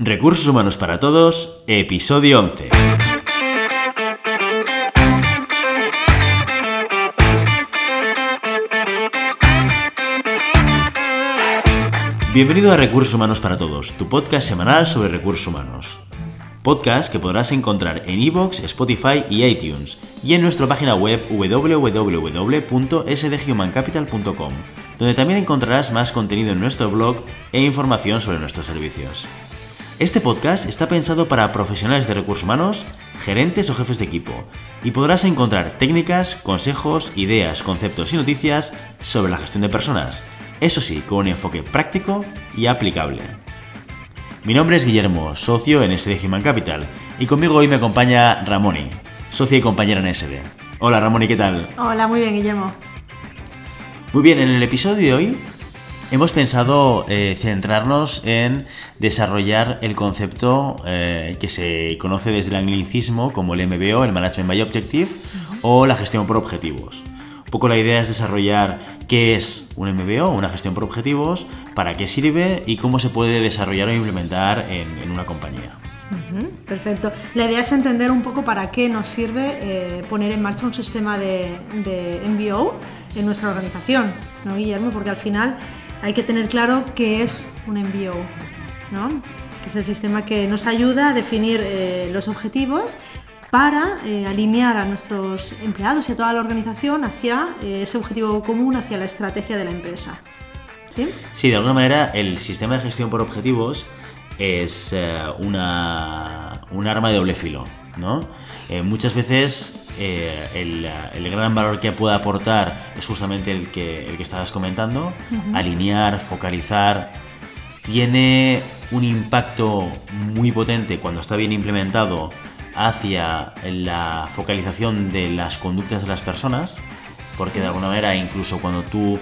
Recursos Humanos para Todos, episodio 11. Bienvenido a Recursos Humanos para Todos, tu podcast semanal sobre recursos humanos. Podcast que podrás encontrar en iVoox, Spotify y iTunes, y en nuestra página web www.sdhumancapital.com, donde también encontrarás más contenido en nuestro blog e información sobre nuestros servicios. Este podcast está pensado para profesionales de recursos humanos, gerentes o jefes de equipo, y podrás encontrar técnicas, consejos, ideas, conceptos y noticias sobre la gestión de personas, eso sí, con un enfoque práctico y aplicable. Mi nombre es Guillermo, socio en SD Human Capital, y conmigo hoy me acompaña Ramoni, socia y compañera en SD. Hola Ramoni, ¿qué tal? Hola, muy bien, Guillermo. Muy bien, en el episodio de hoy Hemos pensado eh, centrarnos en desarrollar el concepto eh, que se conoce desde el anglicismo como el MBO, el Management by Objective, o la gestión por objetivos. Un poco la idea es desarrollar qué es un MBO, una gestión por objetivos, para qué sirve y cómo se puede desarrollar o implementar en, una compañía. perfecto. La idea es entender un poco para qué nos sirve eh, poner en marcha un sistema de, de MBO en nuestra organización, ¿no, Guillermo? Porque al final hay que tener claro qué es un MBO, ¿no? que es el sistema que nos ayuda a definir eh, los objetivos para eh, alinear a nuestros empleados y a toda la organización hacia eh, ese objetivo común, hacia la estrategia de la empresa. ¿Sí? Sí, de alguna manera el sistema de gestión por objetivos es una, un arma de doble filo. ¿no? muchas veces eh, el, gran valor que puede aportar es justamente el que, el que estabas comentando, alinear, focalizar, tiene un impacto muy potente cuando está bien implementado hacia la focalización de las conductas de las personas, porque de alguna manera incluso cuando tú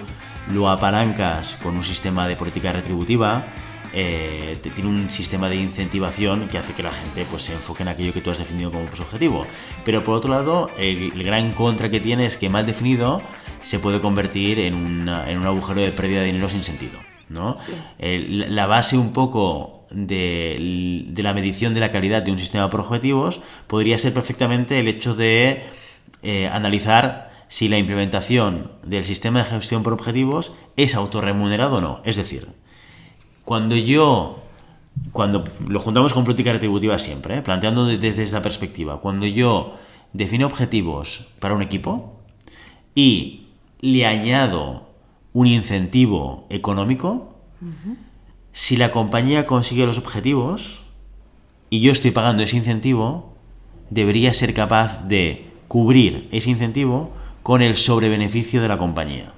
lo apalancas con un sistema de política retributiva, eh, tiene un sistema de incentivación que hace que la gente pues, se enfoque en aquello que tú has definido como pues, objetivo. Pero por otro lado, el, gran contra que tiene es que mal definido se puede convertir en, en un agujero de pérdida de dinero sin sentido. ¿no? la base un poco de, de, la medición de la calidad de un sistema por objetivos podría ser perfectamente el hecho de eh, analizar si la implementación del sistema de gestión por objetivos es autorremunerado o no. Es decir, cuando yo, cuando lo juntamos con política retributiva siempre, ¿eh? planteando desde esta perspectiva, cuando yo defino objetivos para un equipo y le añado un incentivo económico, si la compañía consigue los objetivos y yo estoy pagando ese incentivo, debería ser capaz de cubrir ese incentivo con el sobrebeneficio de la compañía.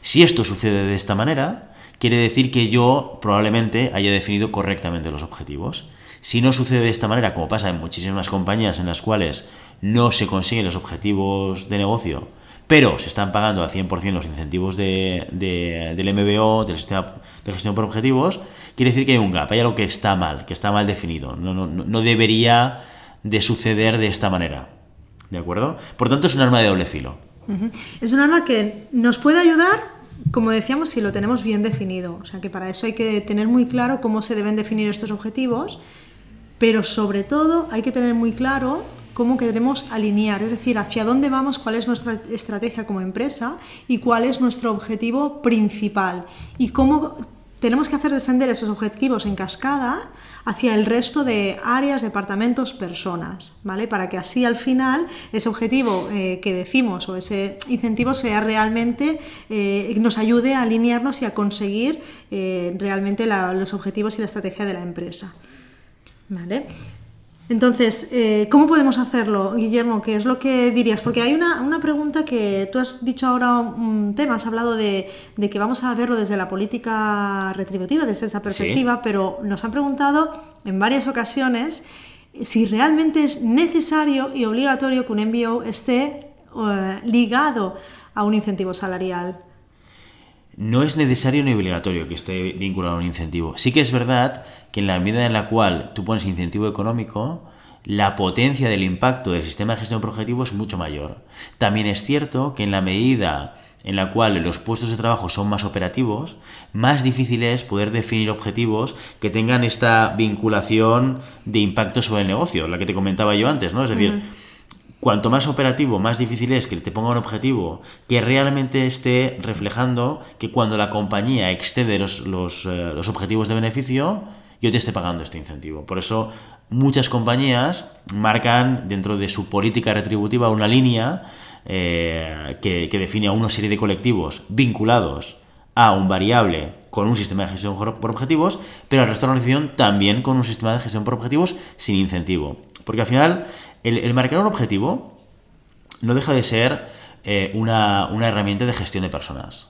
Si esto sucede de esta manera, quiere decir que yo probablemente haya definido correctamente los objetivos. Si no sucede de esta manera, como pasa en muchísimas compañías en las cuales no se consiguen los objetivos de negocio, pero se están pagando al 100% los incentivos de, del MBO, del sistema de gestión por objetivos, quiere decir que hay un gap, hay algo que está mal, que está mal definido. No debería de suceder de esta manera. ¿De acuerdo? Por tanto, es un arma de doble filo. Es un arma que nos puede ayudar como decíamos, si lo tenemos bien definido. O sea que para eso hay que tener muy claro cómo se deben definir estos objetivos, pero sobre todo hay que tener muy claro cómo queremos alinear, es decir, hacia dónde vamos, cuál es nuestra estrategia como empresa y cuál es nuestro objetivo principal y cómo tenemos que hacer descender esos objetivos en cascada hacia el resto de áreas, departamentos, personas, ¿vale? Para que así al final ese objetivo eh, que decimos o ese incentivo sea realmente, eh, nos ayude a alinearnos y a conseguir eh, realmente los objetivos y la estrategia de la empresa. ¿Vale? Entonces, eh, ¿cómo podemos hacerlo, Guillermo? ¿Qué es lo que dirías? Porque hay una, pregunta que tú has dicho ahora un tema, has hablado de, que vamos a verlo desde la política retributiva, desde esa perspectiva, pero nos han preguntado en varias ocasiones si realmente es necesario y obligatorio que un envío esté eh, ligado a un incentivo salarial. No es necesario ni obligatorio que esté vinculado a un incentivo. Sí que es verdad que en la medida en la cual tú pones incentivo económico, la potencia del impacto del sistema de gestión por objetivo es mucho mayor. También es cierto que en la medida en la cual los puestos de trabajo son más operativos, más difícil es poder definir objetivos que tengan esta vinculación de impacto sobre el negocio, la que te comentaba yo antes, ¿no? Es decir, cuanto más operativo, más difícil es que te ponga un objetivo que realmente esté reflejando que cuando la compañía excede los, los, eh, objetivos de beneficio, yo te esté pagando este incentivo. Por eso muchas compañías marcan dentro de su política retributiva una línea eh, que, define a una serie de colectivos vinculados a un variable con un sistema de gestión por objetivos, pero al resto de la organización también con un sistema de gestión por objetivos sin incentivo. Porque al final, el, marcar un objetivo no deja de ser eh, una, herramienta de gestión de personas.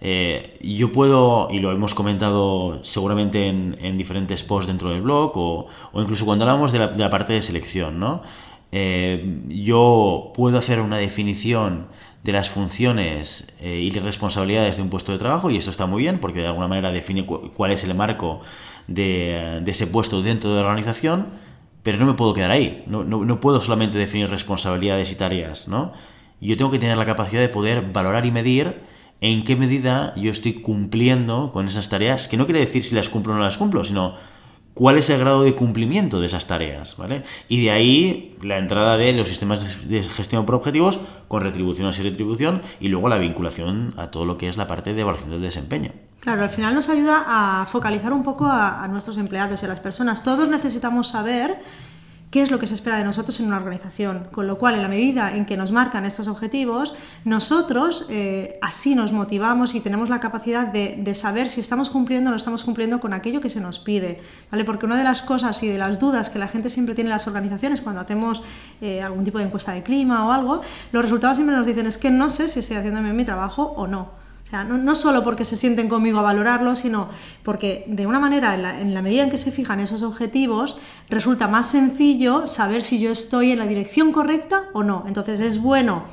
Eh, yo puedo, y lo hemos comentado seguramente en, diferentes posts dentro del blog, o, incluso cuando hablamos de la, de la parte de selección, ¿no? Eh, yo puedo hacer una definición de las funciones y responsabilidades de un puesto de trabajo y eso está muy bien porque de alguna manera define cuál es el marco de, ese puesto dentro de la organización, pero no me puedo quedar ahí, no, no, puedo solamente definir responsabilidades y tareas, ¿no? Yo tengo que tener la capacidad de poder valorar y medir en qué medida yo estoy cumpliendo con esas tareas, que no quiere decir si las cumplo o no las cumplo, sino cuál es el grado de cumplimiento de esas tareas, ¿vale? Y de ahí la entrada de los sistemas de gestión por objetivos con retribución y retribución y luego la vinculación a todo lo que es la parte de evaluación del desempeño. Claro, al final nos ayuda a focalizar un poco a, nuestros empleados y a las personas. Todos necesitamos saber qué es lo que se espera de nosotros en una organización. Con lo cual, en la medida en que nos marcan estos objetivos, nosotros eh, así nos motivamos y tenemos la capacidad de, saber si estamos cumpliendo o no estamos cumpliendo con aquello que se nos pide. ¿vale? Porque una de las cosas y de las dudas que la gente siempre tiene en las organizaciones cuando hacemos eh, algún tipo de encuesta de clima o algo, los resultados siempre nos dicen es que no sé si estoy haciendo bien mi trabajo o no no, solo porque se sienten conmigo a valorarlo, sino porque de una manera, en la, medida en que se fijan esos objetivos, resulta más sencillo saber si yo estoy en la dirección correcta o no. Entonces es bueno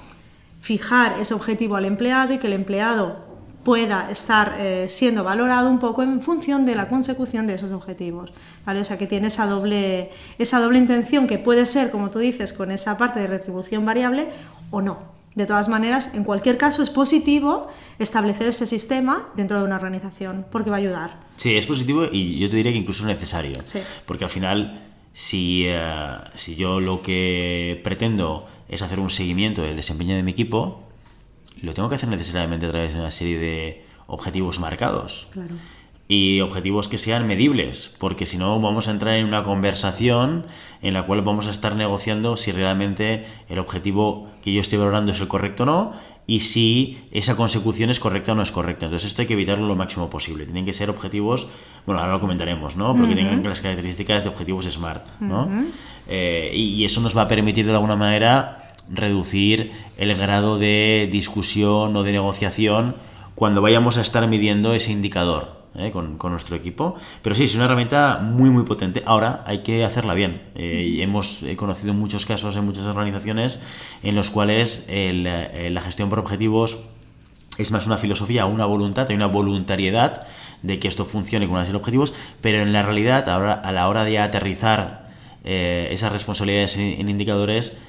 fijar ese objetivo al empleado y que el empleado pueda estar eh, siendo valorado un poco en función de la consecución de esos objetivos. ¿vale? O sea que tiene esa doble, esa doble intención que puede ser, como tú dices, con esa parte de retribución variable o no. De todas maneras, en cualquier caso es positivo establecer este sistema dentro de una organización porque va a ayudar. Sí, es positivo y yo te diría que incluso es necesario. Porque al final, si, eh, si yo lo que pretendo es hacer un seguimiento del desempeño de mi equipo, lo tengo que hacer necesariamente a través de una serie de objetivos marcados. Claro y objetivos que sean medibles, porque si no vamos a entrar en una conversación en la cual vamos a estar negociando si realmente el objetivo que yo estoy valorando es el correcto o no y si esa consecución es correcta o no es correcta. Entonces esto hay que evitarlo lo máximo posible. Tienen que ser objetivos, bueno, ahora lo comentaremos, ¿no? Porque tengan las características de objetivos SMART, ¿no? Eh, y eso nos va a permitir de alguna manera reducir el grado de discusión o de negociación cuando vayamos a estar midiendo ese indicador. ¿Eh? con, nuestro equipo. Pero sí, es una herramienta muy, muy potente. Ahora hay que hacerla bien. Eh, hemos conocido muchos casos en muchas organizaciones en los cuales eh, la gestión por objetivos es más una filosofía, una voluntad, hay una voluntariedad de que esto funcione con una serie de objetivos, pero en la realidad, ahora, a la hora de aterrizar esas responsabilidades en indicadores,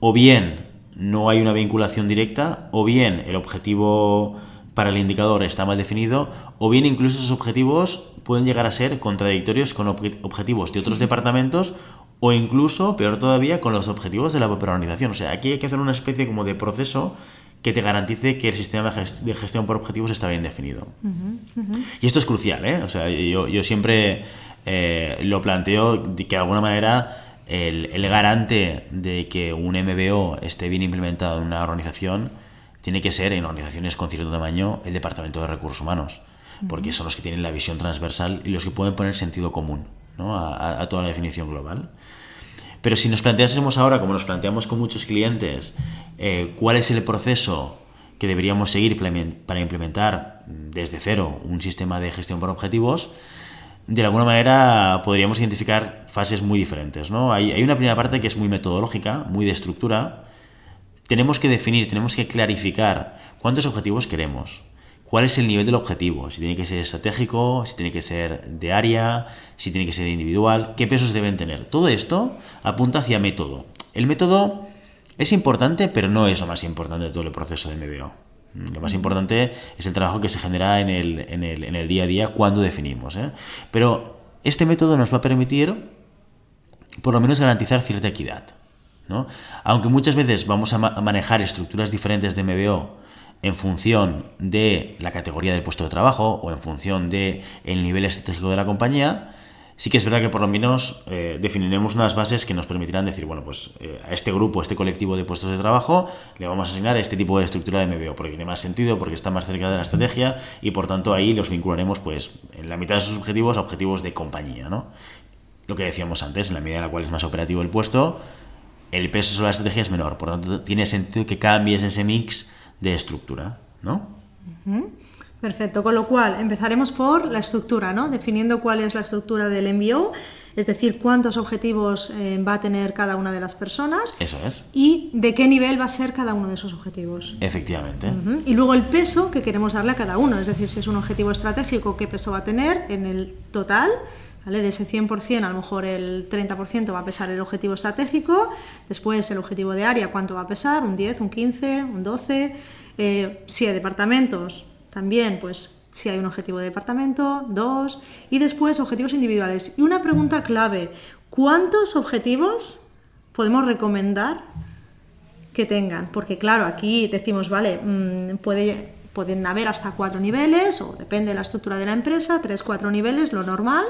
o bien no hay una vinculación directa, o bien el objetivo para el indicador está mal definido, o bien incluso esos objetivos pueden llegar a ser contradictorios con objetivos de otros departamentos o incluso, peor todavía, con los objetivos de la propia organización. O sea, aquí hay que hacer una especie como de proceso que te garantice que el sistema de gestión por objetivos está bien definido. Y esto es crucial, ¿eh? O sea, yo, siempre eh, lo planteo de que de alguna manera el, el garante de que un MBO esté bien implementado en una organización tiene que ser en organizaciones con cierto tamaño el Departamento de Recursos Humanos, porque son los que tienen la visión transversal y los que pueden poner sentido común a, toda la definición global. Pero si nos planteásemos ahora, como nos planteamos con muchos clientes, eh, cuál es el proceso que deberíamos seguir para implementar desde cero un sistema de gestión por objetivos, de alguna manera podríamos identificar fases muy diferentes. ¿no? Hay, hay, una primera parte que es muy metodológica, muy de estructura, tenemos que definir, tenemos que clarificar cuántos objetivos queremos, cuál es el nivel del objetivo, si tiene que ser estratégico, si tiene que ser de área, si tiene que ser individual, qué pesos deben tener. Todo esto apunta hacia método. El método es importante, pero no es lo más importante de todo el proceso de MBO. Lo más importante es el trabajo que se genera en el, día a día cuando definimos. ¿eh? Pero este método nos va a permitir, por lo menos, garantizar cierta equidad. ¿No? Aunque muchas veces vamos a, ma- a manejar estructuras diferentes de MBO en función de la categoría del puesto de trabajo o en función de el nivel estratégico de la compañía, sí que es verdad que por lo menos eh, definiremos unas bases que nos permitirán decir, bueno, pues eh, a este grupo, a este colectivo de puestos de trabajo, le vamos a asignar este tipo de estructura de MBO, porque tiene más sentido, porque está más cerca de la estrategia y por tanto ahí los vincularemos pues en la mitad de sus objetivos a objetivos de compañía, ¿no? Lo que decíamos antes, en la medida en la cual es más operativo el puesto, el peso sobre la estrategia es menor, por lo tanto tiene sentido que cambies ese mix de estructura, ¿no? Perfecto, con lo cual empezaremos por la estructura, ¿no? Definiendo cuál es la estructura del MBO, es decir, cuántos objetivos eh, va a tener cada una de las personas Eso es, y de qué nivel va a ser cada uno de esos objetivos. efectivamente. Y luego el peso que queremos darle a cada uno, es decir, si es un objetivo estratégico, qué peso va a tener en el total. ¿Vale? De ese 100%, a lo mejor el 30% va a pesar el objetivo estratégico, después el objetivo de área, cuánto va a pesar, un 10, un 15, un 12. Eh, si hay departamentos, también, pues si hay un objetivo de departamento, dos. Y después objetivos individuales. Y una pregunta clave, ¿cuántos objetivos podemos recomendar que tengan. Porque claro, aquí decimos, vale, mm, puede, pueden haber hasta cuatro niveles, o depende de la estructura de la empresa, tres, cuatro niveles, lo normal,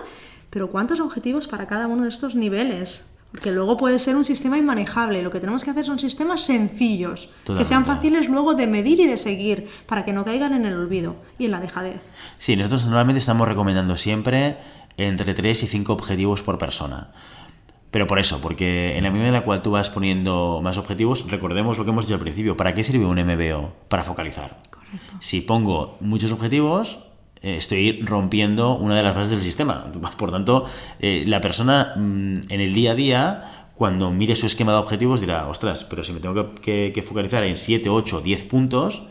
pero ¿cuántos objetivos para cada uno de estos niveles? Porque luego puede ser un sistema inmanejable. Lo que tenemos que hacer son sistemas sencillos, que sean fáciles luego de medir y de seguir, para que no caigan en el olvido y en la dejadez. Sí, nosotros normalmente estamos recomendando siempre entre 3 y 5 objetivos por persona. Pero por eso, porque en la medida en la cual tú vas poniendo más objetivos, recordemos lo que hemos dicho al principio, ¿para qué sirve un MBO? Para focalizar. Correcto. Si pongo muchos objetivos, estoy rompiendo una de las bases del sistema. Por tanto, eh, la persona mm, en el día a día, cuando mire su esquema de objetivos, dirá, ostras, pero si me tengo que, que- que focalizar en 7, 8, 10 puntos,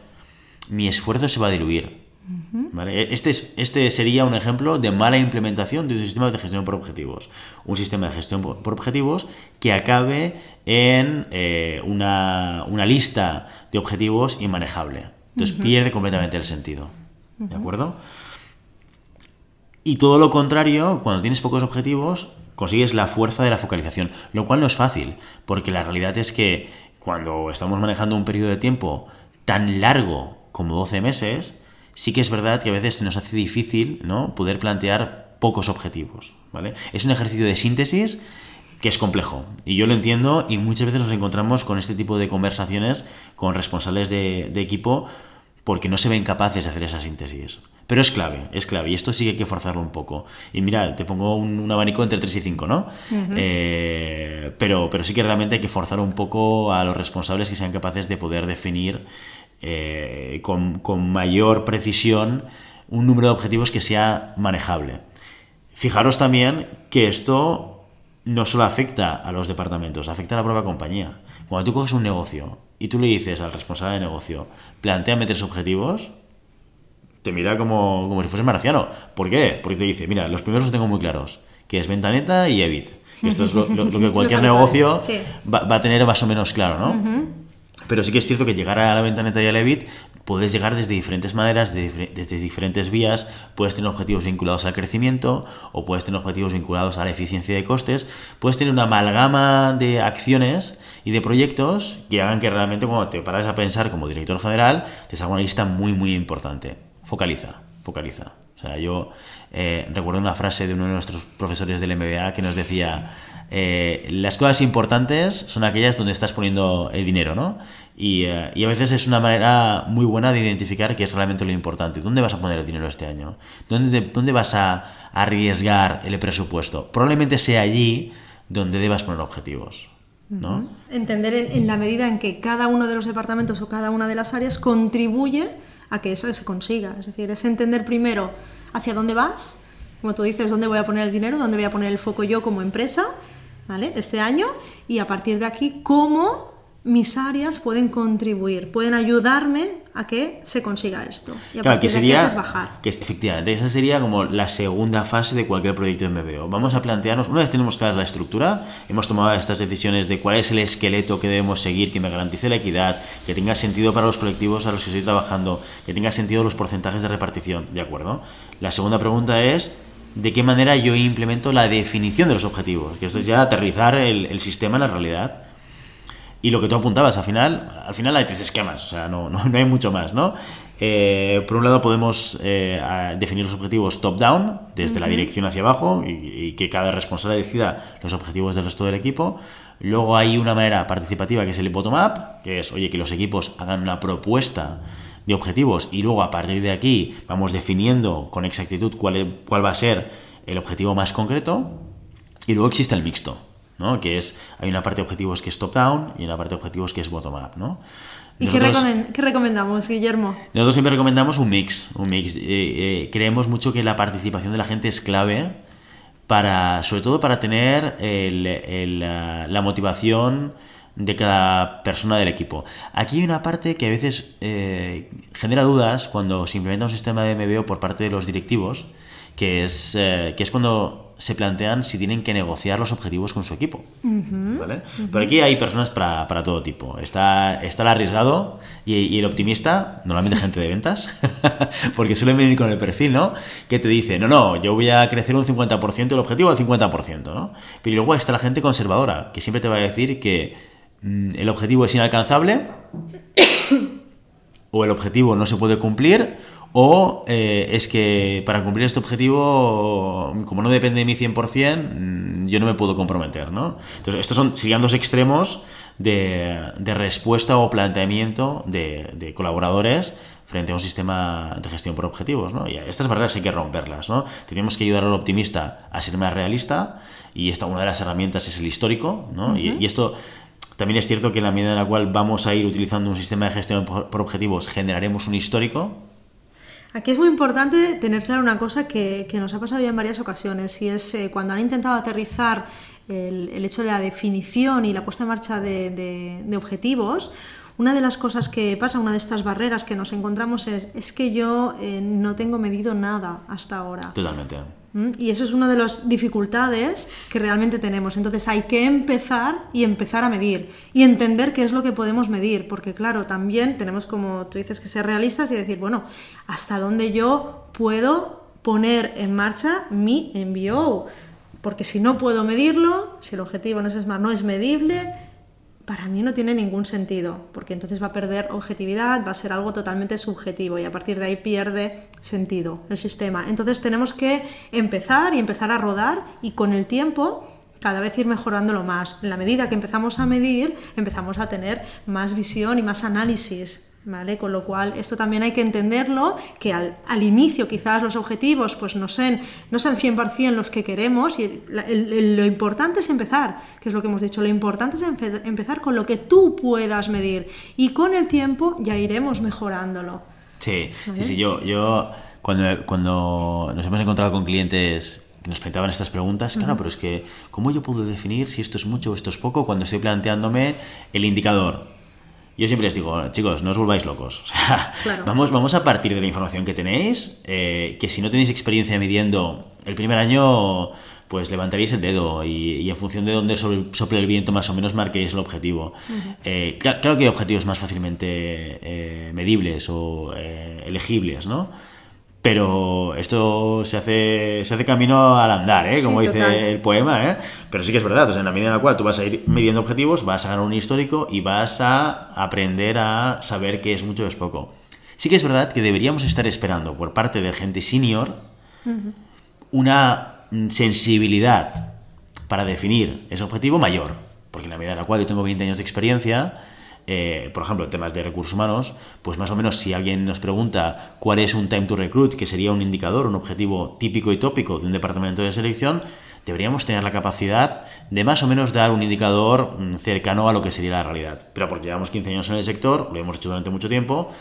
mi esfuerzo se va a diluir. ¿Vale? Este, es- este sería un ejemplo de mala implementación de un sistema de gestión por objetivos. Un sistema de gestión por por objetivos que acabe en eh, una, una lista de objetivos inmanejable. Entonces pierde completamente el sentido. ¿De acuerdo? Y todo lo contrario, cuando tienes pocos objetivos, consigues la fuerza de la focalización, lo cual no es fácil, porque la realidad es que cuando estamos manejando un periodo de tiempo tan largo como 12 meses, sí que es verdad que a veces se nos hace difícil ¿no? poder plantear pocos objetivos. ¿vale? Es un ejercicio de síntesis que es complejo. Y yo lo entiendo y muchas veces nos encontramos con este tipo de conversaciones con responsables de, de equipo porque no se ven capaces de hacer esa síntesis. Pero es clave, es clave. Y esto sí que hay que forzarlo un poco. Y mira, te pongo un, un abanico entre 3 y 5, ¿no? Eh, pero, pero sí que realmente hay que forzar un poco a los responsables que sean capaces de poder definir eh, con, con mayor precisión un número de objetivos que sea manejable. Fijaros también que esto no solo afecta a los departamentos, afecta a la propia compañía. Cuando tú coges un negocio y tú le dices al responsable de negocio, planteame tres objetivos, te mira como, como si fuese marciano. ¿Por qué? Porque te dice, mira, los primeros los tengo muy claros, que es venta neta y EBIT. Esto es lo, lo- lo que cualquier negocio sí. va, va a tener más o menos claro, ¿no? Pero sí que es cierto que llegar a la venta neta y al EBIT puedes llegar desde diferentes maneras, de difer- desde diferentes vías. Puedes tener objetivos vinculados al crecimiento o puedes tener objetivos vinculados a la eficiencia de costes. Puedes tener una amalgama de acciones y de proyectos que hagan que realmente cuando te paras a pensar como director general te salga una lista muy, muy importante. Focaliza, focaliza. O sea, yo eh, recuerdo una frase de uno de nuestros profesores del MBA que nos decía, eh, las cosas importantes son aquellas donde estás poniendo el dinero, ¿no? Y, eh, y a veces es una manera muy buena de identificar qué es realmente lo importante. ¿Dónde vas a poner el dinero este año? ¿Dónde, te- dónde vas a arriesgar el presupuesto? Probablemente sea allí donde debas poner objetivos, ¿no? Entender en, en la medida en que cada uno de los departamentos o cada una de las áreas contribuye a que eso se consiga. Es decir, es entender primero hacia dónde vas, como tú dices, dónde voy a poner el dinero, dónde voy a poner el foco yo como empresa, ¿vale? Este año, y a partir de aquí, cómo mis áreas pueden contribuir, pueden ayudarme a que se consiga esto. Y a Claro, que de sería. haces bajar. Que efectivamente, esa sería como la segunda fase de cualquier proyecto de MBO. Vamos a plantearnos, una vez tenemos clara la estructura, hemos tomado estas decisiones de cuál es el esqueleto que debemos seguir, que me garantice la equidad, que tenga sentido para los colectivos a los que estoy trabajando, que tenga sentido los porcentajes de repartición, ¿de acuerdo? La segunda pregunta es. ¿De qué manera yo implemento la definición de los objetivos? Que esto es ya aterrizar el, el sistema en la realidad. Y lo que tú apuntabas, al final, al final hay tres esquemas, o sea, no, no, no hay mucho más, ¿no? Eh, por un lado podemos eh, definir los objetivos top-down, desde la dirección hacia abajo, y, y que cada responsable decida los objetivos del resto del equipo. Luego hay una manera participativa que es el bottom-up, que es, oye, que los equipos hagan una propuesta de objetivos y luego a partir de aquí vamos definiendo con exactitud cuál, cuál va a ser el objetivo más concreto. Y luego existe el mixto, ¿no? Que es, hay una parte de objetivos que es top-down y una parte de objetivos que es bottom-up, ¿no? ¿Y qué, Nosotros- recomen- qué recomendamos, Guillermo? nosotros siempre recomendamos un mix. Un mix. Eh, eh, creemos mucho que la participación de la gente es clave para, sobre todo para tener el- el, la, la motivación de cada persona del equipo. Aquí hay una parte que a veces eh, genera dudas cuando se implementa un sistema de MBO por parte de los directivos, que es, que es cuando se plantean si tienen que negociar los objetivos con su equipo. ¿vale? Pero aquí hay personas para, para todo tipo. Está, está el arriesgado y, y el optimista, normalmente gente de ventas, porque suelen venir con el perfil, ¿no? Que te dice, no, no, yo voy a crecer un 50%, el objetivo al 50%, ¿no? Pero luego está la gente conservadora, que siempre te va a decir que mm, el objetivo es inalcanzable o el objetivo no se puede cumplir, o eh, es que para cumplir este objetivo, como no depende de mí 100%, mm, yo no me puedo comprometer, ¿no? Entonces, estos son, serían dos extremos de, de respuesta o planteamiento de, de colaboradores frente a un sistema de gestión por objetivos, ¿no? Y estas barreras hay que romperlas, ¿no? Tenemos que ayudar al optimista a ser más realista y esta una de las herramientas es el histórico, ¿no? y, y esto también es cierto que en la medida en la cual vamos a ir utilizando un sistema de gestión por objetivos, generaremos un histórico. Aquí es muy importante tener claro una cosa que, que nos ha pasado ya en varias ocasiones y es eh, cuando han intentado aterrizar el, el hecho de la definición y la puesta en marcha de, de- objetivos, una de las cosas que pasa, una de estas barreras que nos encontramos es, es que yo eh, no tengo medido nada hasta ahora. Totalmente. ¿Mm? Y eso es una de las dificultades que realmente tenemos. Entonces hay que empezar y empezar a medir y entender qué es lo que podemos medir, porque claro, también tenemos como tú dices que ser realistas y decir, bueno, hasta dónde yo puedo poner en marcha mi MBO, porque si no puedo medirlo, si el objetivo ese Smart no es medible, para mí no tiene ningún sentido, porque entonces va a perder objetividad, va a ser algo totalmente subjetivo y a partir de ahí pierde sentido el sistema. Entonces tenemos que empezar y empezar a rodar y con el tiempo cada vez ir mejorándolo más. En la medida que empezamos a medir, empezamos a tener más visión y más análisis. ¿Vale? Con lo cual, esto también hay que entenderlo, que al, al inicio quizás los objetivos pues no sean, no sean 100% los que queremos y la- el- el- lo importante es empezar, que es lo que hemos dicho, lo importante es empe- empezar con lo que tú puedas medir y con el tiempo ya iremos mejorándolo. Sí, ¿Vale? sí, sí, yo, yo cuando, cuando nos hemos encontrado con clientes que nos planteaban estas preguntas, claro, pero es que, ¿cómo yo puedo definir si esto es mucho o esto es poco cuando estoy planteándome el indicador? Yo siempre les digo, chicos, no os volváis locos. O sea, Claro. vamos, vamos a partir de la información que tenéis, eh, que si no tenéis experiencia midiendo el primer año, pues levantaréis el dedo y, y en función de dónde sople el viento más o menos marquéis el objetivo. Eh, cla- claro que hay objetivos más fácilmente eh, medibles o eh, elegibles, ¿no? Pero esto se hace, se hace camino al andar, ¿eh? Sí, como dice total. el poema, ¿eh? Pero sí que es verdad, o sea, en la medida en la cual tú vas a ir midiendo objetivos, vas a ganar un histórico y vas a aprender a saber qué es mucho o es poco. Sí que es verdad que deberíamos estar esperando por parte de gente senior una sensibilidad para definir ese objetivo mayor, porque en la medida en la cual yo tengo 20 años de experiencia, eh, por ejemplo, temas de recursos humanos, pues más o menos si alguien nos pregunta cuál es un time to recruit, que sería un indicador, un objetivo típico y tópico de un departamento de selección, deberíamos tener la capacidad de más o menos dar un indicador mm, cercano a lo que sería la realidad. Pero porque llevamos 15 años en el sector, lo hemos hecho durante mucho tiempo,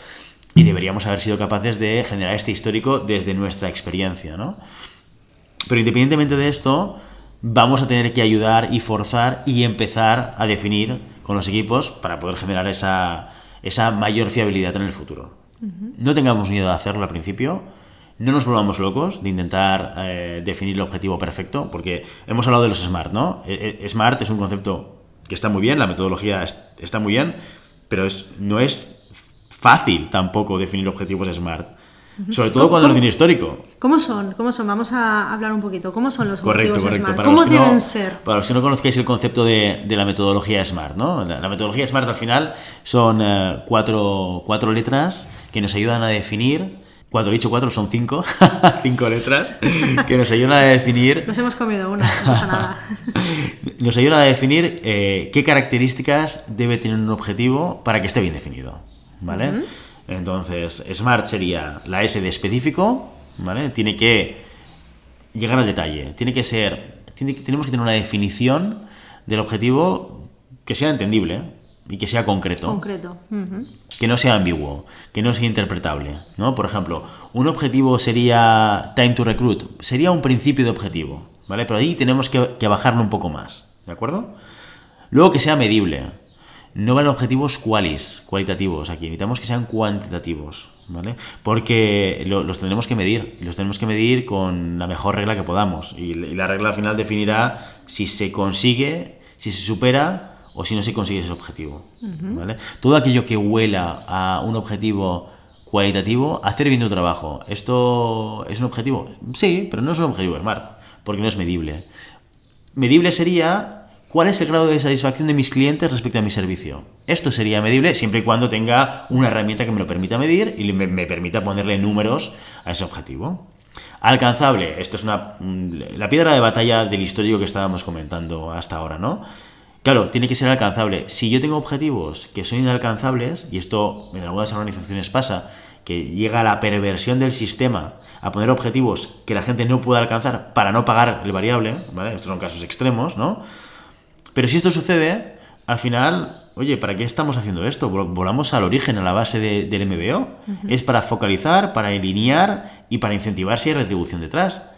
y deberíamos haber sido capaces de generar este histórico desde nuestra experiencia, ¿no? Pero independientemente de esto, vamos a tener que ayudar y forzar y empezar a definir con los equipos para poder generar esa, esa mayor fiabilidad en el futuro. No tengamos miedo de hacerlo al principio. No nos volvamos locos de intentar eh, definir el objetivo perfecto, porque hemos hablado de los SMART, ¿no? Eh, eh, SMART es un concepto que está muy bien, la metodología está muy bien, pero es, no es fácil tampoco definir objetivos SMART. Sobre todo cuando no tiene histórico. ¿Cómo son? ¿Cómo son? Vamos a hablar un poquito. ¿Cómo son los correcto, objetivos correcto. SMART? ¿Cómo deben ser? Para los que no conozcáis el concepto de, de la metodología SMART, ¿no? La, metodología SMART al final son eh, cuatro, cuatro letras que nos ayudan a definir cuatro, dicho cuatro, son cinco, cinco letras, que nos ayudan a definir... Nos hemos comido una, no pasa nada. nos ayudan a definir eh, qué características debe tener un objetivo para que esté bien definido, ¿vale? Entonces, SMART sería la S de específico, ¿vale? Tiene que llegar al detalle, tiene que ser, tenemos que tener una definición del objetivo que sea entendible y que sea concreto. Concreto. Que no sea ambiguo, que no sea interpretable, ¿no? Por ejemplo, un objetivo sería time to recruit, sería un principio de objetivo, ¿vale? Pero ahí tenemos que, que bajarlo un poco más, ¿de acuerdo? Luego que sea medible, no van objetivos cualis, cualitativos aquí, necesitamos que sean cuantitativos, ¿vale? Porque los tendremos que medir, y los tenemos que medir con la mejor regla que podamos, y, la regla al final definirá si se consigue, si se supera o si no se consigue ese objetivo, ¿vale? Todo aquello que huela a un objetivo cualitativo, hacer bien tu trabajo. ¿Esto es un objetivo? Sí, pero no es un objetivo SMART, porque no es medible. Medible sería ¿Cuál es el grado de satisfacción de mis clientes respecto a mi servicio? Esto sería medible siempre y cuando tenga una herramienta que me lo permita medir y me, permita ponerle números a ese objetivo. Alcanzable, esto es una, la piedra de batalla del histórico que estábamos comentando hasta ahora, ¿no? Claro, tiene que ser alcanzable. Si yo tengo objetivos que son inalcanzables, y esto en algunas organizaciones pasa, que llega a la perversión del sistema a poner objetivos que la gente no puede alcanzar para no pagar el variable, ¿vale? Estos son casos extremos, ¿no? Pero si esto sucede, al final, oye, ¿para qué estamos haciendo esto? Volamos al origen, a la base del MBO. Es para focalizar, para alinear y para incentivar si hay retribución detrás.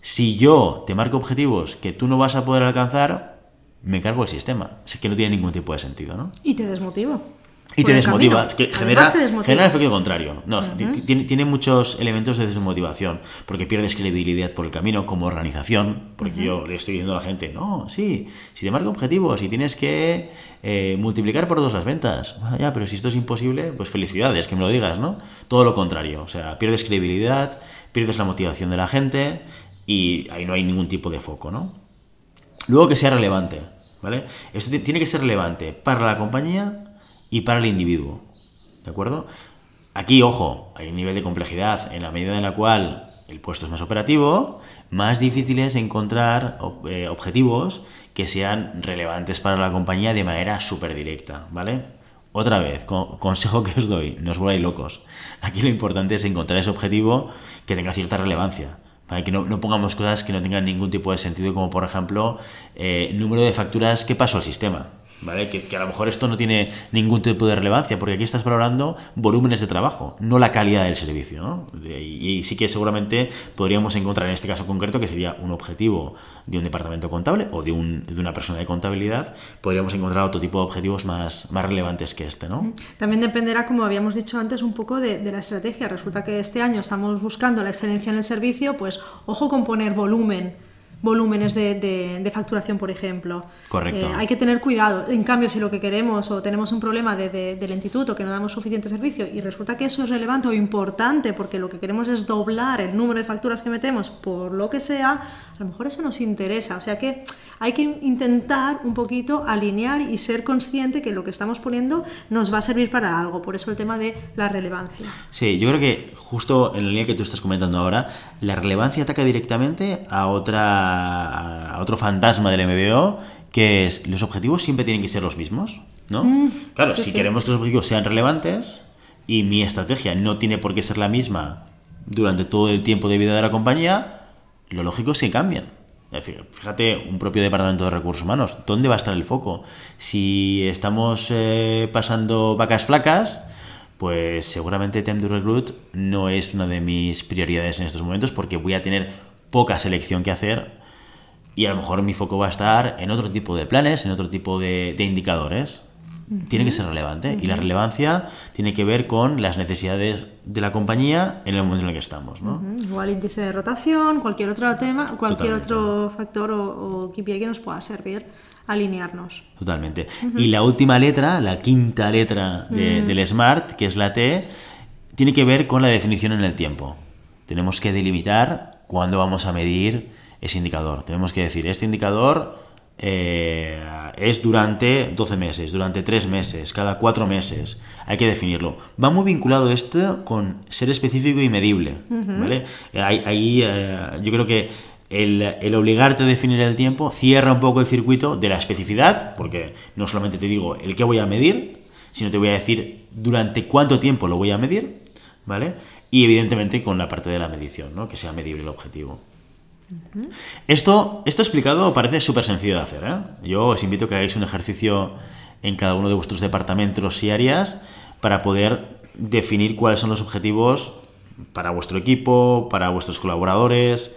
Si yo te marco objetivos que tú no vas a poder alcanzar, me cargo el sistema. Es que no tiene ningún tipo de sentido, ¿no? Y te desmotivo. Y te desmotiva, que genera, genera el efecto contrario. No, tiene, tiene, muchos elementos de desmotivación, porque pierdes credibilidad por el camino como organización, porque yo le estoy diciendo a la gente, no, sí, si te marca objetivos y tienes que eh, multiplicar por dos las ventas, ah, ya, pero si esto es imposible, pues felicidades, que me lo digas, ¿no? Todo lo contrario, o sea, pierdes credibilidad, pierdes la motivación de la gente y ahí no hay ningún tipo de foco, ¿no? Luego que sea relevante, ¿vale? Esto tiene que ser relevante para la compañía y para el individuo. ¿De acuerdo? Aquí, ojo, hay un nivel de complejidad en la medida en la cual el puesto es más operativo, más difícil es encontrar eh, objetivos que sean relevantes para la compañía de manera súper directa, ¿vale? Otra vez, consejo que os doy, no os volváis locos. Aquí lo importante es encontrar ese objetivo que tenga cierta relevancia. Para que no, pongamos cosas que no tengan ningún tipo de sentido, como por ejemplo, eh, número de facturas que pasó al sistema. ¿Vale? Que, a lo mejor esto no tiene ningún tipo de relevancia, porque aquí estás valorando volúmenes de trabajo, no la calidad del servicio. ¿no? Y, sí que seguramente podríamos encontrar en este caso concreto, que sería un objetivo de un departamento contable o de, un, de una persona de contabilidad, podríamos encontrar otro tipo de objetivos más, más relevantes que este. ¿no? También dependerá, como habíamos dicho antes, un poco de, de la estrategia. Resulta que este año estamos buscando la excelencia en el servicio, pues ojo con poner volumen volúmenes de, facturación, por ejemplo. Correcto. Eh, hay que tener cuidado. En cambio, si lo que queremos o tenemos un problema de, lentitud o que no damos suficiente servicio y resulta que eso es relevante o importante porque lo que queremos es doblar el número de facturas que metemos por lo que sea, a lo mejor eso nos interesa. O sea que hay que intentar un poquito alinear y ser consciente que lo que estamos poniendo nos va a servir para algo. Por eso el tema de la relevancia. Sí, yo creo que justo en la línea que tú estás comentando ahora, la relevancia ataca directamente a otra a otro fantasma del MBO que es los objetivos siempre tienen que ser los mismos, ¿no? Mm, claro, si queremos que los objetivos sean relevantes y mi estrategia no tiene por qué ser la misma durante todo el tiempo de vida de la compañía, lo lógico es que cambien. Fíjate, un propio departamento de recursos humanos, ¿dónde va a estar el foco? Si estamos eh, pasando vacas flacas, pues seguramente Time to Recruit no es una de mis prioridades en estos momentos porque voy a tener poca selección que hacer y a lo mejor mi foco va a estar en otro tipo de planes, en otro tipo de, indicadores. tiene que ser relevante. Y la relevancia tiene que ver con las necesidades de la compañía en el momento en el que estamos. ¿no? Igual índice de rotación, cualquier otro tema, cualquier otro factor o, o KPI que nos pueda servir alinearnos. Totalmente. Y la última letra, la quinta letra del SMART, que es la T, tiene que ver con la definición en el tiempo. Tenemos que delimitar cuándo vamos a medir ese indicador. Tenemos que decir, este indicador eh, es durante 12 meses, durante 3 meses, cada 4 meses. Hay que definirlo. Va muy vinculado esto con ser específico y medible. ¿vale? Ahí, eh, yo creo que el, el, obligarte a definir el tiempo cierra un poco el circuito de la especificidad, porque no solamente te digo el que voy a medir, sino te voy a decir durante cuánto tiempo lo voy a medir, ¿vale? Y evidentemente con la parte de la medición, ¿no? Que sea medible el objetivo. Esto, esto explicado parece súper sencillo de hacer. ¿eh? Yo os invito a que hagáis un ejercicio en cada uno de vuestros departamentos y áreas para poder definir cuáles son los objetivos para vuestro equipo, para vuestros colaboradores,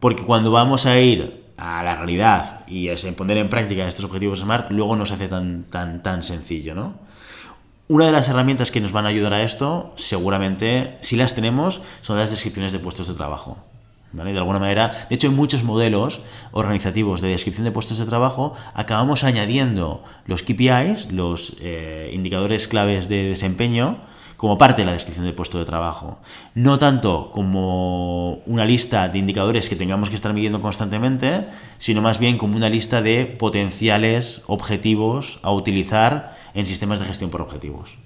porque cuando vamos a ir a la realidad y a poner en práctica estos objetivos SMART, luego no se hace tan, tan, tan sencillo, ¿no? Una de las herramientas que nos van a ayudar a esto, seguramente, si las tenemos, son las descripciones de puestos de trabajo. De alguna manera, de hecho, en muchos modelos organizativos de descripción de puestos de trabajo, acabamos añadiendo los KPIs, los eh, indicadores claves de desempeño, como parte de la descripción del puesto de trabajo. No tanto como una lista de indicadores que tengamos que estar midiendo constantemente, sino más bien como una lista de potenciales objetivos a utilizar en sistemas de gestión por objetivos.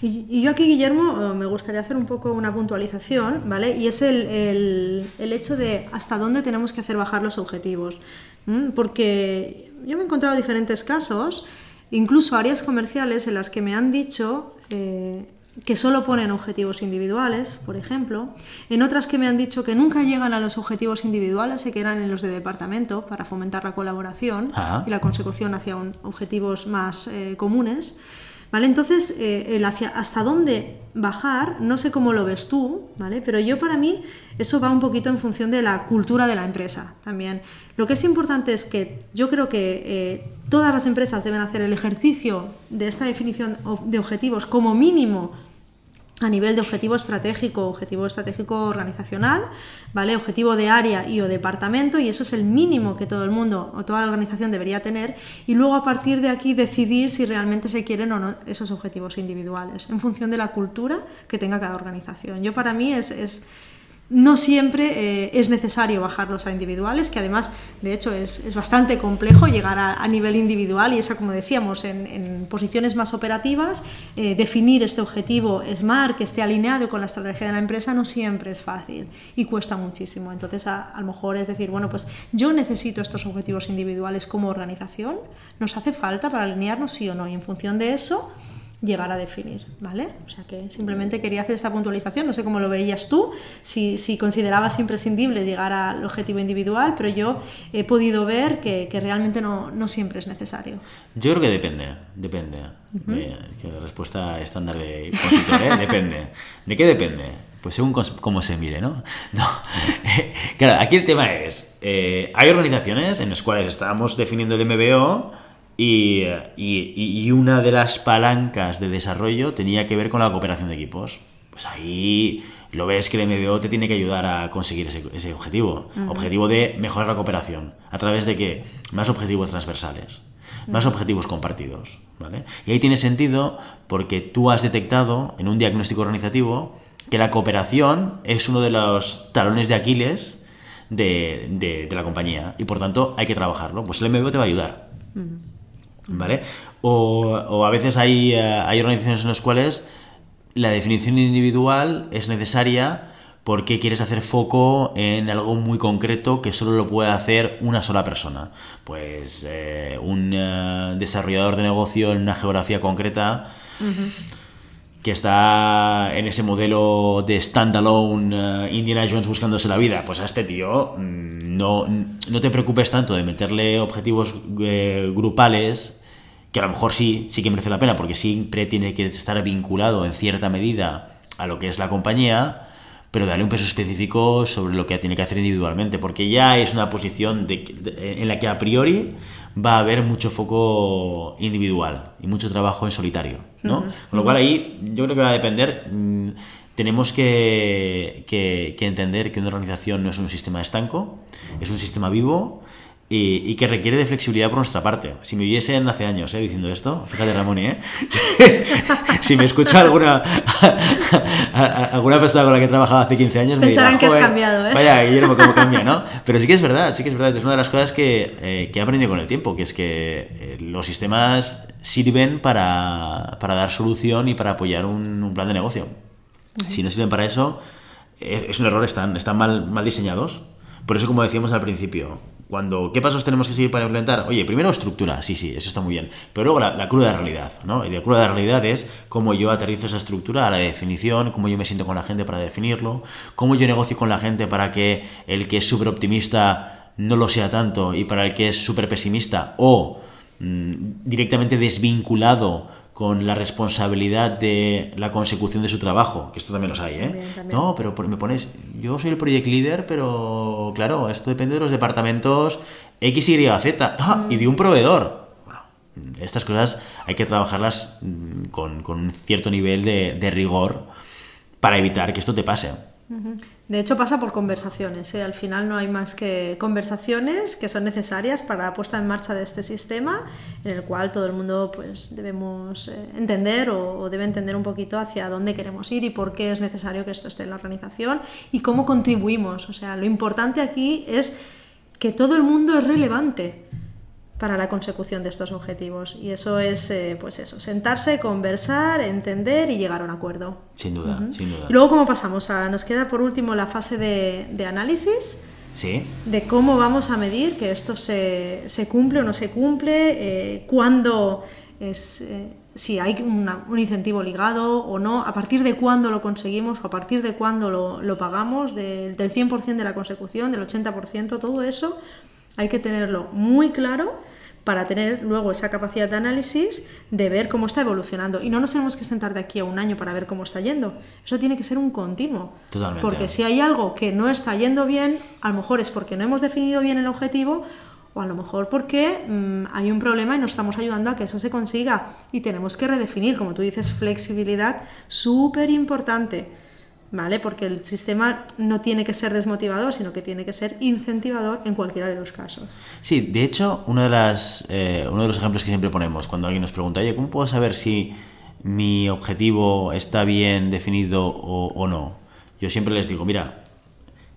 y, yo aquí, Guillermo, eh, me gustaría hacer un poco una puntualización, ¿vale? Y es el, el, hecho de hasta dónde tenemos que hacer bajar los objetivos. Porque yo me he encontrado diferentes casos, incluso áreas comerciales en las que me han dicho... Eh, que solo ponen objetivos individuales, por ejemplo, en otras que me han dicho que nunca llegan a los objetivos individuales, se quedan en los de departamento para fomentar la colaboración y la consecución hacia objetivos más eh, comunes. ¿Vale? Entonces, eh, el hacia, hasta dónde bajar, no sé cómo lo ves tú, ¿vale? pero yo para mí eso va un poquito en función de la cultura de la empresa también. Lo que es importante es que yo creo que eh, todas las empresas deben hacer el ejercicio de esta definición de objetivos como mínimo a nivel de objetivo estratégico, objetivo estratégico organizacional, ¿vale? Objetivo de área y o departamento, y eso es el mínimo que todo el mundo o toda la organización debería tener, y luego a partir de aquí decidir si realmente se quieren o no esos objetivos individuales, en función de la cultura que tenga cada organización. Yo para mí es, es no siempre eh, es necesario bajarlos a individuales, que además, de hecho, es, bastante complejo llegar a, nivel individual y esa, como decíamos, en, posiciones más operativas, eh, definir este objetivo SMART que esté alineado con la estrategia de la empresa no siempre es fácil y cuesta muchísimo. Entonces, a, a lo mejor es decir, bueno, pues yo necesito estos objetivos individuales como organización, nos hace falta para alinearnos sí o no, y en función de eso, llegar a definir, ¿vale? O sea que simplemente quería hacer esta puntualización, no sé cómo lo verías tú, si, si considerabas imprescindible llegar al objetivo individual, pero yo he podido ver que, que realmente no, no, siempre es necesario. Yo creo que depende, depende. Eh, que la respuesta estándar de consultor, ¿eh? depende. ¿De qué depende? Pues según cómo se mire, ¿no? no. claro, aquí el tema es, eh, hay organizaciones en las cuales estábamos definiendo el MBO y, y, una de las palancas de desarrollo tenía que ver con la cooperación de equipos. Pues ahí lo ves que el MBO te tiene que ayudar a conseguir ese, ese objetivo. Objetivo de mejorar la cooperación. ¿A través de qué? Más objetivos transversales. Más objetivos compartidos. ¿vale? Y ahí tiene sentido porque tú has detectado en un diagnóstico organizativo que la cooperación es uno de los talones de Aquiles de, de, la compañía y por tanto hay que trabajarlo. Pues el MBO te va a ayudar. ¿Vale? O, a veces hay, eh, hay organizaciones en las cuales la definición individual es necesaria porque quieres hacer foco en algo muy concreto que solo lo puede hacer una sola persona. Pues eh, un eh, desarrollador de negocio en una geografía concreta que está en ese modelo de standalone Indiana Jones buscándose la vida. Pues a este tío mm, no, no te preocupes tanto de meterle objetivos grupales que a lo mejor sí, sí que merece la pena, porque siempre tiene que estar vinculado en cierta medida a lo que es la compañía, pero darle un peso específico sobre lo que tiene que hacer individualmente, porque ya es una posición en la que a priori va a haber mucho foco individual y mucho trabajo en solitario, ¿no? Con lo cual ahí yo creo que va a depender... mm, tenemos que, que- que entender que una organización no es un sistema estanco, es un sistema vivo y, y que requiere de flexibilidad por nuestra parte. Si me oyesen hace años ¿eh? diciendo esto, fíjate Ramón, ¿eh? si me escucha alguna, a- a- alguna persona con la que he trabajado hace 15 años, me dirá, Pensarán que has "Joder, cambiado, ¿eh?". Vaya, Guillermo, cómo cambia, ¿no? Pero sí que es verdad, sí que es verdad. Es una de las cosas que, eh, que he aprendido con el tiempo, que es que eh, los sistemas sirven para, para dar solución y para apoyar un, un plan de negocio. Si no sirven para eso, es, es un error, están, están mal, mal diseñados. Por eso, como decíamos al principio, cuando ¿qué pasos tenemos que seguir para implementar? Oye, primero estructura, sí, sí, eso está muy bien. Pero luego la, la cruda realidad, ¿no? Y la cruda realidad es cómo yo aterrizo esa estructura a la definición, cómo yo me siento con la gente para definirlo, cómo yo negocio con la gente para que el que es súper optimista no lo sea tanto y para el que es súper pesimista o mm, directamente desvinculado con la responsabilidad de la consecución de su trabajo, que esto también los hay, ¿eh? También, también. No, pero me pones, yo soy el project leader, pero claro, esto depende de los departamentos X, Y, Z, ah, y de un proveedor. Bueno, estas cosas hay que trabajarlas mm, con, con un cierto nivel de, de rigor para evitar que esto te pase. De hecho, pasa por conversaciones. ¿eh? Al final no hay más que conversaciones que son necesarias para la puesta en marcha de este sistema, en el cual todo el mundo pues, debemos eh, entender o, o debe entender un poquito hacia dónde queremos ir y por qué es necesario que esto esté en la organización y cómo contribuimos. O sea, lo importante aquí es que todo el mundo es relevante para la consecución de estos objetivos. Y eso es, eh, pues eso, sentarse, conversar, entender y llegar a un acuerdo. Sin duda, sin duda. Y luego, ¿cómo pasamos? A- nos queda por último la fase de, de análisis, Sí, de cómo vamos a medir que esto se, se cumple o no se cumple, eh, cuándo es, eh, si hay una- un incentivo ligado o no, a partir de cuándo lo conseguimos o a partir de cuándo lo, lo pagamos, del, del 100% de la consecución, del 80%, todo eso hay que tenerlo muy claro para tener luego esa capacidad de análisis de ver cómo está evolucionando. Y no nos tenemos que sentar de aquí a un año para ver cómo está yendo. Eso tiene que ser un continuo. Totalmente. Porque si hay algo que no está yendo bien, a lo mejor es porque no hemos definido bien el objetivo o a lo mejor porque mm, hay un problema y nos estamos ayudando a que eso se consiga. Y tenemos que redefinir, como tú dices, flexibilidad súper importante. ¿Vale? Porque el sistema no tiene que ser desmotivador, sino que tiene que ser incentivador en cualquiera de los casos. Sí, de hecho, uno de, las, eh, uno de los ejemplos que siempre ponemos cuando alguien nos pregunta, oye, ¿cómo puedo saber si mi objetivo está bien definido o no? Yo siempre les digo, mira,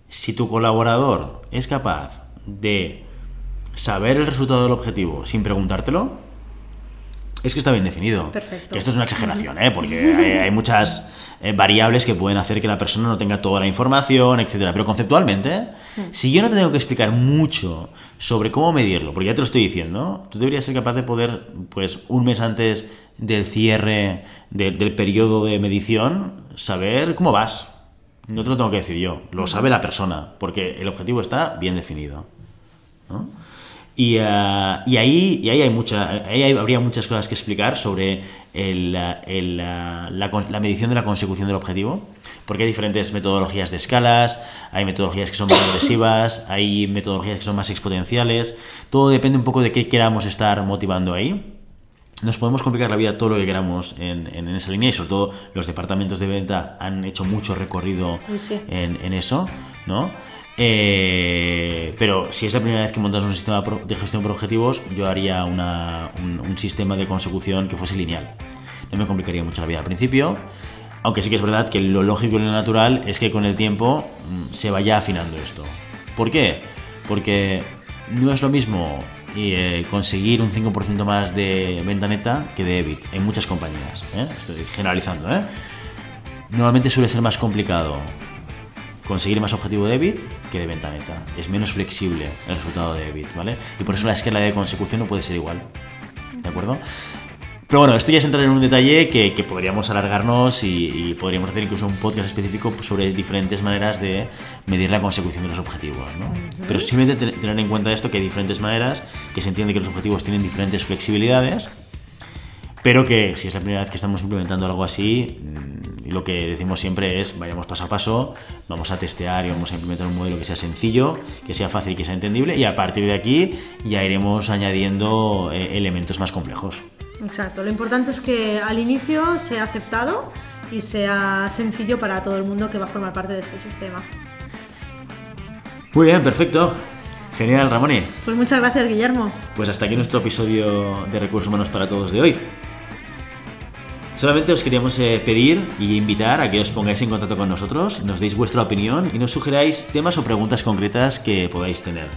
si tu colaborador es capaz de saber el resultado del objetivo sin preguntártelo, es que está bien definido. Perfecto. Que esto es una exageración, ¿eh? porque hay, hay muchas eh, variables que pueden hacer que la persona no tenga toda la información, etcétera. Pero conceptualmente, si yo no te tengo que explicar mucho sobre cómo medirlo, porque ya te lo estoy diciendo, tú deberías ser capaz de poder, pues, un mes antes del cierre de- del periodo de medición, saber cómo vas. No te lo tengo que decir yo, lo sabe la persona, porque el objetivo está bien definido. ¿no? Y, eh, y ahí, y ahí, hay mucha, ahí hay- habría muchas cosas que explicar sobre el, el, la, con- la medición de la consecución del objetivo, porque hay diferentes metodologías de escalas, hay metodologías que son más agresivas, hay metodologías que son más exponenciales, todo depende un poco de qué queramos estar motivando ahí. Nos podemos complicar la vida todo lo que queramos en, en esa línea y sobre todo los departamentos de venta han hecho mucho recorrido sí. en, en eso, ¿no? Eh, pero si es la primera vez que montas un sistema de gestión por objetivos, yo haría un sistema de consecución que fuese lineal. No me complicaría mucho la vida al principio, aunque sí que es verdad que lo lógico y lo natural es que con el tiempo mm, se vaya afinando esto. ¿Por qué? Porque no es lo mismo eh, conseguir un 5% más de venta neta que de EBIT en muchas compañías. ¿eh? Estoy generalizando. ¿eh? Normalmente suele ser más complicado conseguir más objetivo de EBIT que de venta neta. Es menos flexible el resultado de EBIT, ¿vale? Y por eso la escala de consecución no puede ser igual. ¿De acuerdo? Pero bueno, esto ya es entrar en un detalle que, que podríamos alargarnos y, y podríamos hacer incluso un podcast específico sobre diferentes maneras de medir la consecución de los objetivos. ¿no? Pero simplemente ten- tener en cuenta esto, que hay diferentes maneras, que se entiende que los objetivos tienen diferentes flexibilidades, pero que si es la primera vez que estamos implementando algo así, mm, lo que decimos siempre es, vayamos paso a paso, vamos a testear y vamos a implementar un modelo que sea sencillo, que sea fácil y que sea entendible, y a partir de aquí ya iremos añadiendo eh, elementos más complejos. Exacto, lo importante es que al inicio sea aceptado y sea sencillo para todo el mundo que va a formar parte de este sistema. Muy bien, perfecto. Genial, Ramón. Pues muchas gracias, Guillermo. Pues hasta aquí nuestro episodio de Recursos Humanos para Todos de hoy. Solamente os queríamos eh, pedir y invitar a que os pongáis en contacto con nosotros, nos deis vuestra opinión y nos sugeráis temas o preguntas concretas que podáis tener.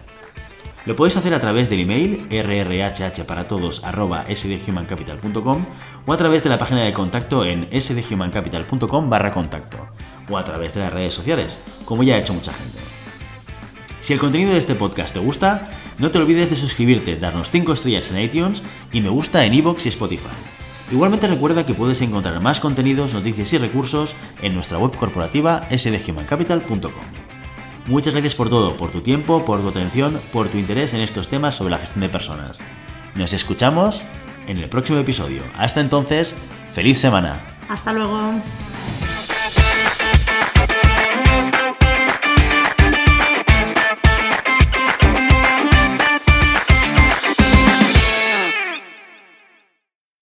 Lo podéis hacer a través del email rrhhparatodos.sdhumancapital.com o a través de la página de contacto en sdhumancapital.com barra contacto o a través de las redes sociales, como ya ha hecho mucha gente. Si el contenido de este podcast te gusta, no te olvides de suscribirte, darnos 5 estrellas en iTunes y me gusta en iVoox y Spotify. Igualmente recuerda que puedes encontrar más contenidos, noticias y recursos en nuestra web corporativa sdhumancapital.com. Muchas gracias por todo, por tu tiempo, por tu atención, por tu interés en estos temas sobre la gestión de personas. Nos escuchamos en el próximo episodio. Hasta entonces, feliz semana. Hasta luego.